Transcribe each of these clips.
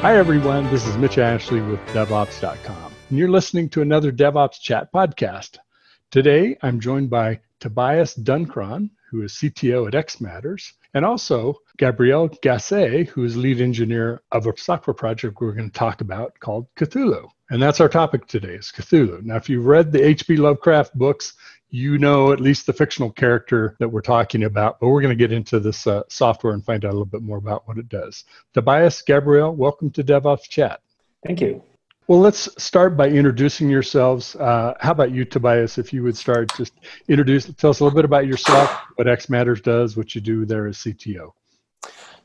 Hi, everyone. This is Mitch Ashley with DevOps.com, and you're listening to another DevOps Chat podcast. Today, I'm joined by Tobias Duncron, who is CTO at XMatters, and also Gabrielle Gasset, who is lead engineer of a software project we're going to talk about called Cthulhu. And that's our topic today is Cthulhu. Now, if you've read the H.P. Lovecraft books, you know at least the fictional character that we're talking about, but we're going to get into this uh, software and find out a little bit more about what it does. Tobias, Gabrielle, welcome to DevOps Chat. Thank you. Well, let's start by introducing yourselves. Uh, how about you, Tobias? If you would start, just introduce, tell us a little bit about yourself, what X Matters does, what you do there as CTO.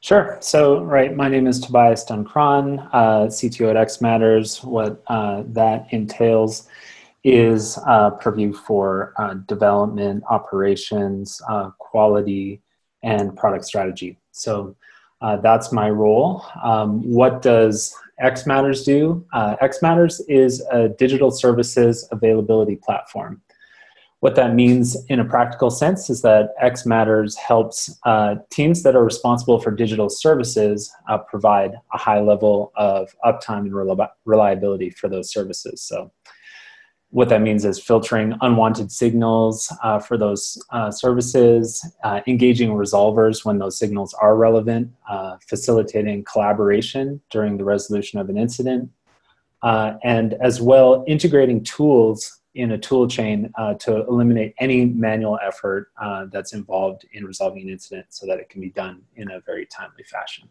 Sure. So, right, my name is Tobias Duncron, uh, CTO at X Matters. What uh, that entails is uh, purview for uh, development, operations, uh, quality, and product strategy. So uh, that's my role. Um, what does X Matters do? Uh, Matters is a digital services availability platform. What that means in a practical sense is that X Matters helps uh, teams that are responsible for digital services provide a high level of uptime and reliability for those services. So what that means is filtering unwanted signals uh, for those uh, services, uh, engaging resolvers when those signals are relevant, uh, facilitating collaboration during the resolution of an incident, uh, and as well integrating tools in a tool chain uh, to eliminate any manual effort that's involved in resolving an incident so that it can be done in a very timely fashion.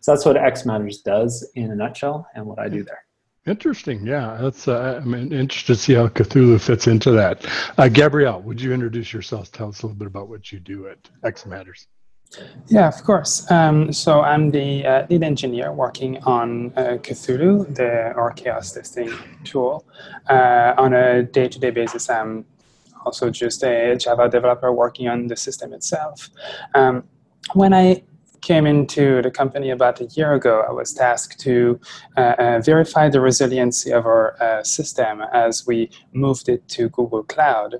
So that's what X Matters does in a nutshell and what I do there. Interesting. Yeah, that's. Uh, I'm interested to see how Cthulhu fits into that. Uh, Gabrielle, would you introduce yourself? Tell us a little bit about what you do at XMatters. Yeah, of course. Um, so I'm the uh, lead engineer working on uh, Cthulhu, the our chaos testing tool. Uh, on a day-to-day basis, I'm also just a Java developer working on the system itself. Um, when I came into the company about a year ago, I was tasked to uh, uh, verify the resiliency of our uh, system as we moved it to Google Cloud.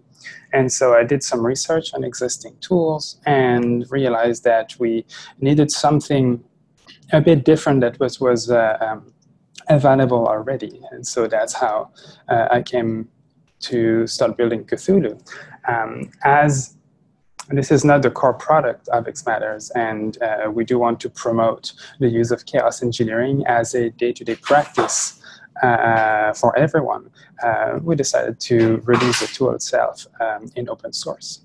And so I did some research on existing tools and realized that we needed something a bit different that was, was uh, um, available already. And so that's how uh, I came to start building Cthulhu. Um, as this is not the core product of X Matters, and uh, we do want to promote the use of chaos engineering as a day-to-day practice uh, for everyone. Uh, we decided to release the tool itself um, in open source.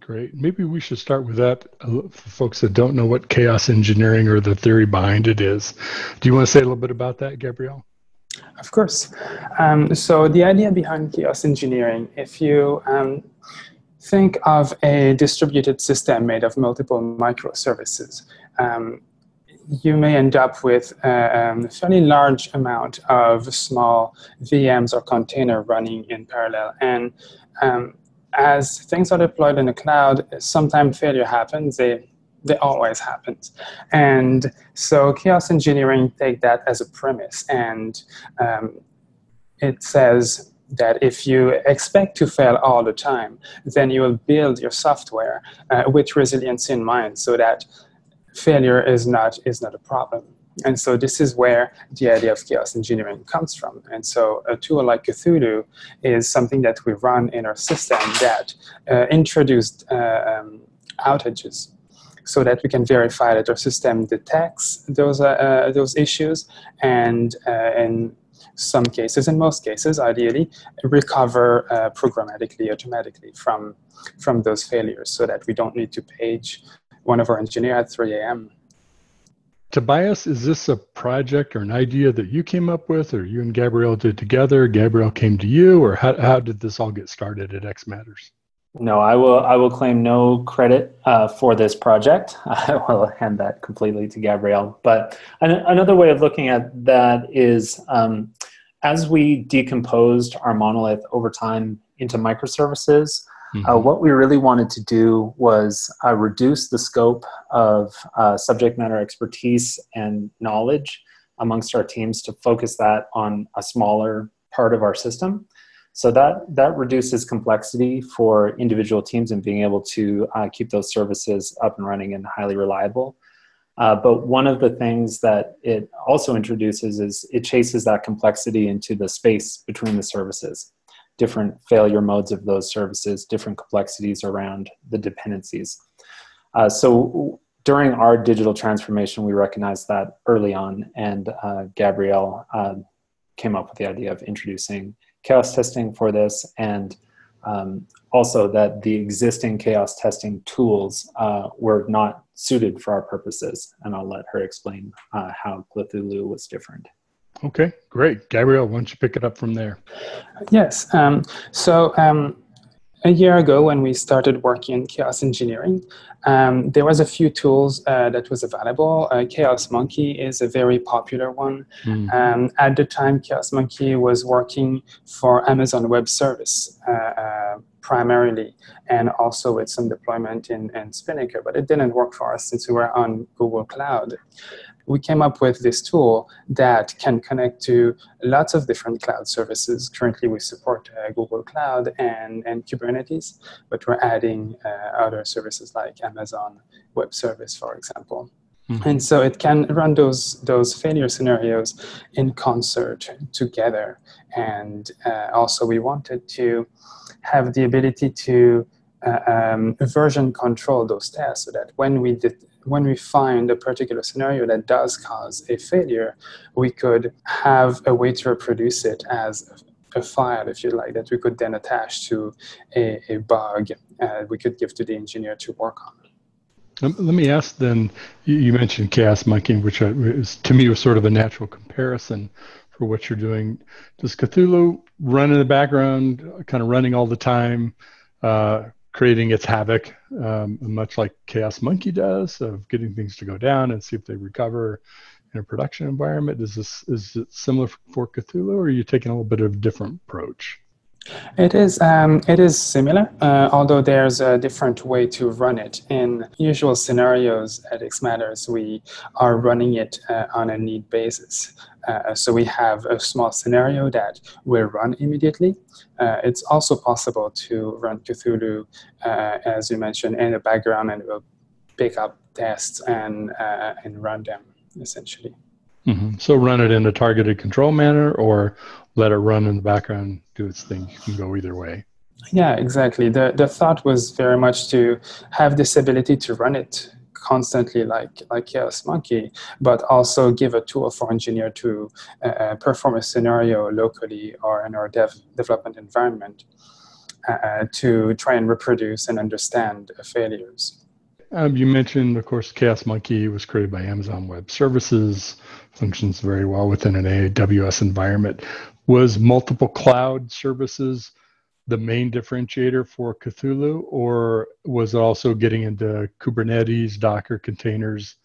Great. Maybe we should start with that uh, for folks that don't know what chaos engineering or the theory behind it is. Do you want to say a little bit about that, Gabrielle? Of course. Um, so the idea behind chaos engineering, if you um, think of a distributed system made of multiple microservices. Um, you may end up with a um, fairly large amount of small VMs or container running in parallel. And um, as things are deployed in the cloud, sometimes failure happens. They, they always happens. And so chaos engineering take that as a premise. And um, it says that if you expect to fail all the time, then you will build your software uh, with resilience in mind so that failure is not, is not a problem. And so this is where the idea of chaos engineering comes from. And so a tool like Cthulhu is something that we run in our system that uh, introduced uh, um, outages so that we can verify that our system detects those, uh, uh those issues and, uh, and some cases, in most cases, ideally, recover uh, programmatically, automatically from, from those failures so that we don't need to page one of our engineers at 3 a.m. Tobias, is this a project or an idea that you came up with, or you and Gabrielle did together? Gabrielle came to you, or how, how did this all get started at X Matters? No, I will. I will claim no credit uh, for this project. I will hand that completely to Gabrielle. But an- another way of looking at that is, um, as we decomposed our monolith over time into microservices, uh, mm-hmm. uh, what we really wanted to do was uh, reduce the scope of uh, subject matter expertise and knowledge amongst our teams to focus that on a smaller part of our system. So that that reduces complexity for individual teams and being able to uh, keep those services up and running and highly reliable. Uh, but one of the things that it also introduces is it chases that complexity into the space between the services, different failure modes of those services, different complexities around the dependencies. Uh, so during our digital transformation, we recognized that early on, and uh, Gabrielle uh, came up with the idea of introducing chaos testing for this and um, also that the existing chaos testing tools uh, were not suited for our purposes. And I'll let her explain uh, how Cthulhu was different. Okay, great. Gabrielle, why don't you pick it up from there? Yes. Um, so um, a year ago when we started working in chaos engineering, um, there was a few tools uh, that was available. Uh, chaos Monkey is a very popular one. Mm-hmm. Um, at the time, Chaos Monkey was working for Amazon Web Service uh, uh, primarily, and also with some deployment in, in Spinnaker, but it didn't work for us since we were on Google Cloud we came up with this tool that can connect to lots of different cloud services. Currently, we support uh, Google Cloud and, and Kubernetes, but we're adding uh, other services like Amazon Web Service, for example. Mm-hmm. And so it can run those those failure scenarios in concert together. And uh, also, we wanted to have the ability to uh, um, version control those tests so that when we did when we find a particular scenario that does cause a failure, we could have a way to reproduce it as a file, if you like, that we could then attach to a, a bug uh, we could give to the engineer to work on. Let me ask then, you mentioned chaos monkeying, which is, to me was sort of a natural comparison for what you're doing. Does Cthulhu run in the background, kind of running all the time? Uh, creating its havoc, um, much like Chaos Monkey does, of getting things to go down and see if they recover in a production environment. Is this is it similar for Cthulhu, or are you taking a little bit of a different approach? It is um, it is similar, uh, although there's a different way to run it. In usual scenarios at Matters, we are running it uh, on a need basis. Uh, so we have a small scenario that will run immediately. Uh, it's also possible to run Cthulhu, uh, as you mentioned, in the background, and will pick up tests and uh, and run them essentially. Mm-hmm. So run it in a targeted control manner, or let it run in the background, do its thing. You can go either way. Yeah, exactly. The the thought was very much to have this ability to run it constantly like like Chaos Monkey, but also give a tool for engineer to uh, uh, perform a scenario locally or in our dev development environment uh, uh to try and reproduce and understand failures. Um, you mentioned, of course, Chaos Monkey was created by Amazon Web Services, functions very well within an AWS environment was multiple cloud services the main differentiator for Cthulhu, or was it also getting into Kubernetes, Docker containers,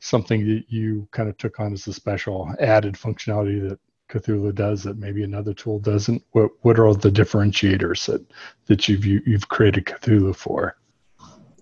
something that you kind of took on as a special added functionality that Cthulhu does that maybe another tool doesn't? What what are all the differentiators that that you've you've created Cthulhu for?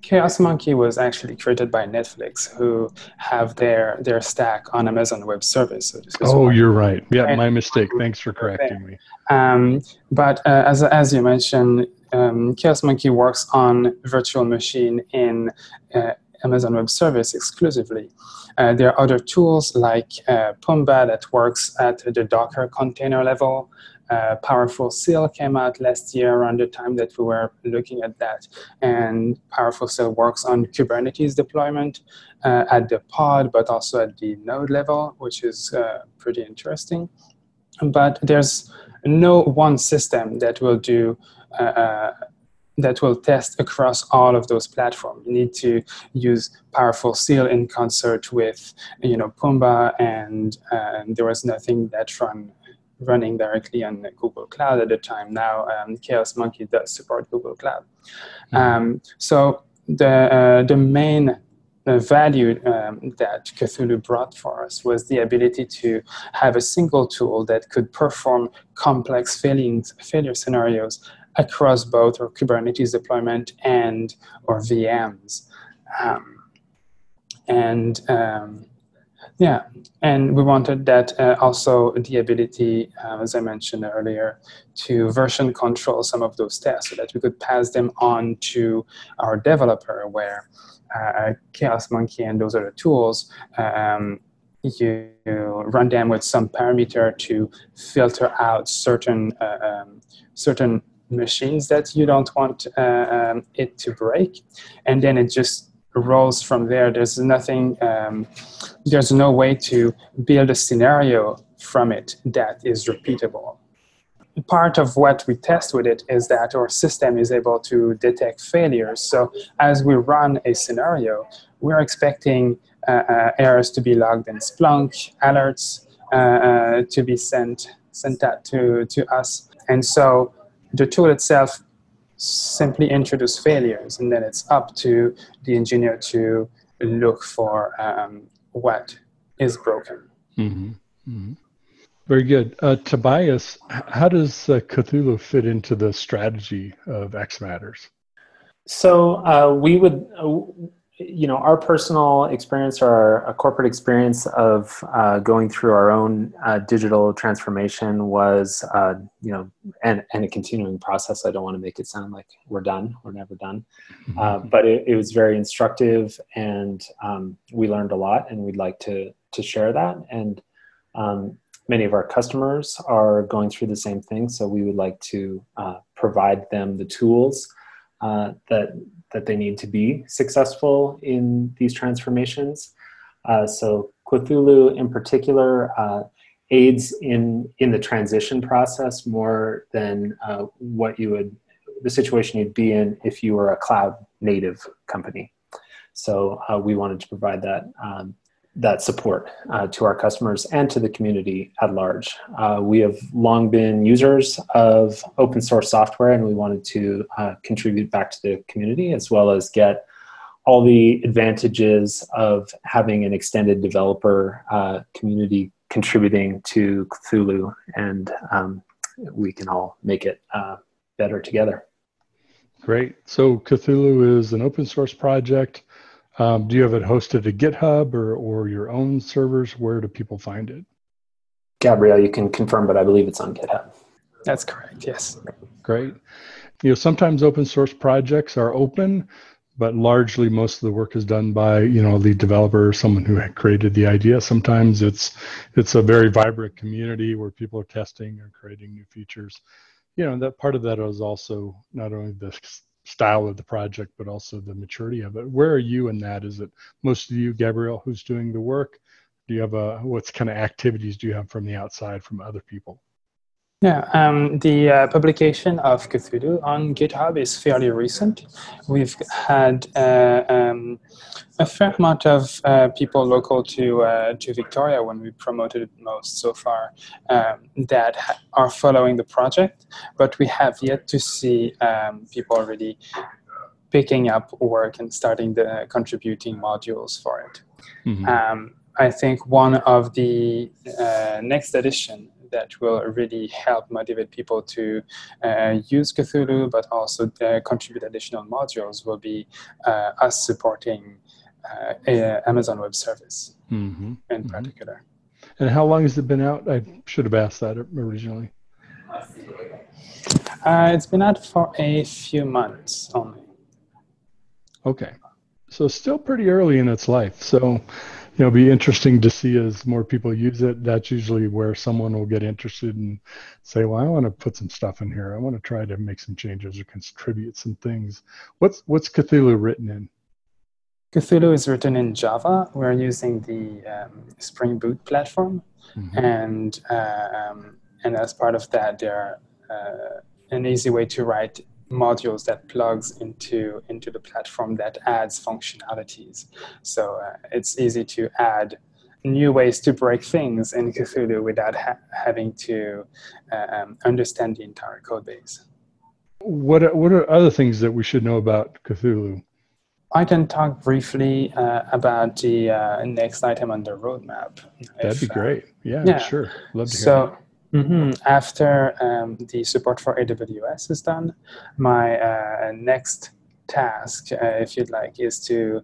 Chaos Monkey was actually created by Netflix, who have their their stack on Amazon Web Service. So oh, you're right. Yeah, and, my mistake. Thanks for correcting me. Um, but uh, as as you mentioned, um, Chaos Monkey works on virtual machine in uh, Amazon Web Service exclusively. Uh, there are other tools like uh, Pumbaa that works at the Docker container level uh, Powerful Seal came out last year around the time that we were looking at that. And Powerful Seal works on Kubernetes deployment uh, at the pod, but also at the node level, which is uh, pretty interesting. But there's no one system that will do uh, uh, that will test across all of those platforms. You need to use Powerful Seal in concert with, you know, Pumbaa, and uh, there was nothing that run running directly on Google Cloud at the time. Now um, Chaos Monkey does support Google Cloud. Mm-hmm. Um, so the uh, the main uh, value um, that Cthulhu brought for us was the ability to have a single tool that could perform complex failings, failure scenarios across both our Kubernetes deployment and our VMs. Um, and um, Yeah, and we wanted that uh, also the ability, uh, as I mentioned earlier, to version control some of those tests so that we could pass them on to our developer where uh, Chaos Monkey and those other tools, um, you run them with some parameter to filter out certain, uh, um, certain machines that you don't want uh, um, it to break. And then it just rolls from there. There's nothing, um, there's no way to build a scenario from it that is repeatable. Part of what we test with it is that our system is able to detect failures. So as we run a scenario, we're expecting uh, uh, errors to be logged in Splunk, alerts uh, uh to be sent sent out to, to us. And so the tool itself simply introduce failures and then it's up to the engineer to look for um, what is broken. Mm-hmm. Mm-hmm. Very good. Uh, Tobias, how does uh, Cthulhu fit into the strategy of X Matters? So uh, we would, uh, you know, our personal experience or our, corporate experience of uh, going through our own uh, digital transformation was, uh, you know, and, and a continuing process. I don't want to make it sound like we're done. We're never done. Mm-hmm. Uh, but it, it, was very instructive and um, we learned a lot and we'd like to, to share that. And um, many of our customers are going through the same thing. So we would like to uh, provide them the tools uh, that that they need to be successful in these transformations. Uh, so Cthulhu in particular uh, aids in, in the transition process more than uh, what you would, the situation you'd be in if you were a cloud native company. So uh, we wanted to provide that um, that support uh, to our customers and to the community at large. Uh, we have long been users of open source software and we wanted to uh, contribute back to the community as well as get all the advantages of having an extended developer uh, community contributing to Cthulhu and um, we can all make it uh, better together. Great. So Cthulhu is an open source project um, do you have it hosted at GitHub or, or your own servers? Where do people find it? Gabriel, you can confirm, but I believe it's on GitHub. That's correct, yes. Great. You know, sometimes open source projects are open, but largely most of the work is done by you know the developer or someone who created the idea sometimes it's it's a very vibrant community where people are testing and creating new features you know that part of that is also not only the style of the project, but also the maturity of it. Where are you in that? Is it most of you, Gabriel, who's doing the work? Do you have a what kind of activities do you have from the outside from other people? Yeah, um, the uh, publication of Cthulhu on GitHub is fairly recent. We've had uh, um, a fair amount of uh, people local to uh, to Victoria when we promoted it most so far um, that ha- are following the project, but we have yet to see um, people already picking up work and starting the contributing modules for it. Mm-hmm. Um, I think one of the uh, next edition that will really help motivate people to uh, use Cthulhu, but also contribute additional modules will be uh, us supporting uh, Amazon Web Service mm-hmm. in mm-hmm. particular. And how long has it been out? I should have asked that originally. Uh, it's been out for a few months only. Okay. So still pretty early in its life. So you know, be interesting to see as more people use it. That's usually where someone will get interested and say, "Well, I want to put some stuff in here. I want to try to make some changes or contribute some things." What's what's Cthulhu written in? Cthulhu is written in Java. We're using the um, Spring Boot platform, mm-hmm. and uh, um, and as part of that, there uh, an easy way to write modules that plugs into into the platform that adds functionalities. So uh, it's easy to add new ways to break things in Cthulhu without ha- having to uh, um, understand the entire code base. What are, what are other things that we should know about Cthulhu? I can talk briefly uh, about the uh, next item on the roadmap. That'd if, be uh, great. Yeah, yeah, sure. Love to hear. So, Mm-hmm. After um, the support for AWS is done, my uh, next task, uh, if you'd like, is to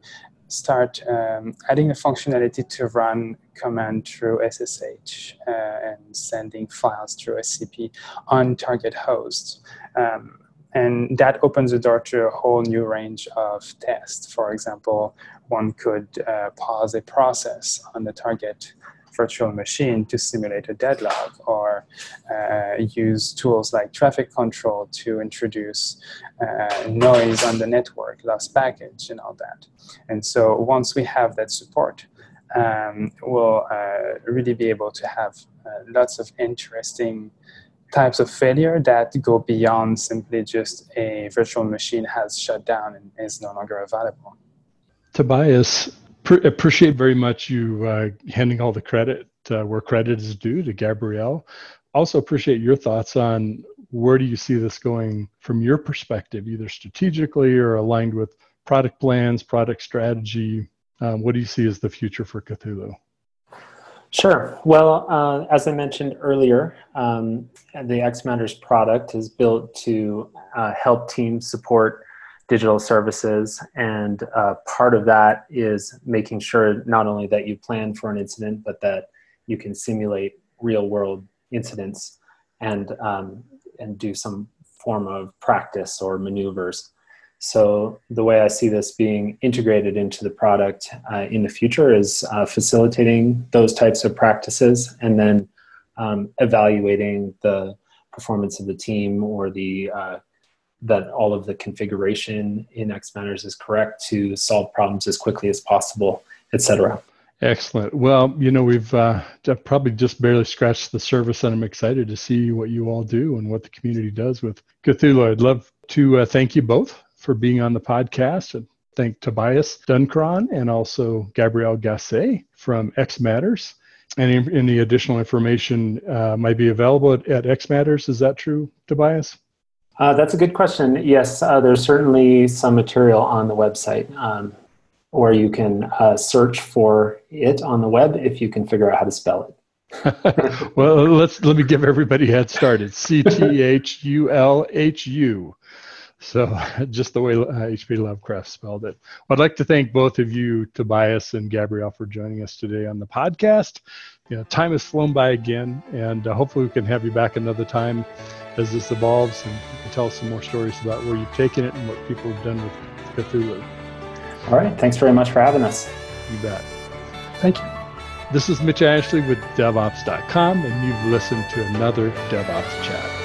start um, adding the functionality to run command through SSH uh, and sending files through SCP on target hosts. Um, and that opens the door to a whole new range of tests. For example, one could uh, pause a process on the target virtual machine to simulate a deadlock or uh, use tools like traffic control to introduce uh, noise on the network, lost package, and all that. And so once we have that support, um, we'll uh, really be able to have uh, lots of interesting types of failure that go beyond simply just a virtual machine has shut down and is no longer available. Tobias, pr- appreciate very much you uh, handing all the credit uh, where credit is due to Gabrielle. Also appreciate your thoughts on where do you see this going from your perspective, either strategically or aligned with product plans, product strategy. Um, what do you see as the future for Cthulhu? Sure. Well, uh, as I mentioned earlier, um, the X Matters product is built to uh, help teams support digital services. And uh, part of that is making sure not only that you plan for an incident, but that you can simulate real world incidents and, um, and do some form of practice or maneuvers. So the way I see this being integrated into the product uh, in the future is uh, facilitating those types of practices and then um, evaluating the performance of the team or the uh, that all of the configuration in X Matters is correct to solve problems as quickly as possible, etc. Excellent. Well, you know, we've uh, probably just barely scratched the surface, and I'm excited to see what you all do and what the community does with Cthulhu. I'd love to uh, thank you both for being on the podcast. And thank Tobias Duncron and also Gabrielle Gasset from X Matters. Any, any additional information uh, might be available at, at X Matters. Is that true, Tobias? Uh, that's a good question. Yes, uh, there's certainly some material on the website, um, or you can uh, search for it on the web if you can figure out how to spell it. well, let's let me give everybody a head start. It's C T H U L H U so just the way H.P. Uh, Lovecraft spelled it. Well, I'd like to thank both of you, Tobias and Gabrielle, for joining us today on the podcast. You know, time has flown by again, and uh, hopefully we can have you back another time as this evolves, and you can tell us some more stories about where you've taken it and what people have done with Cthulhu. All right. Thanks very much for having us. You bet. Thank you. This is Mitch Ashley with DevOps.com, and you've listened to another DevOps Chat.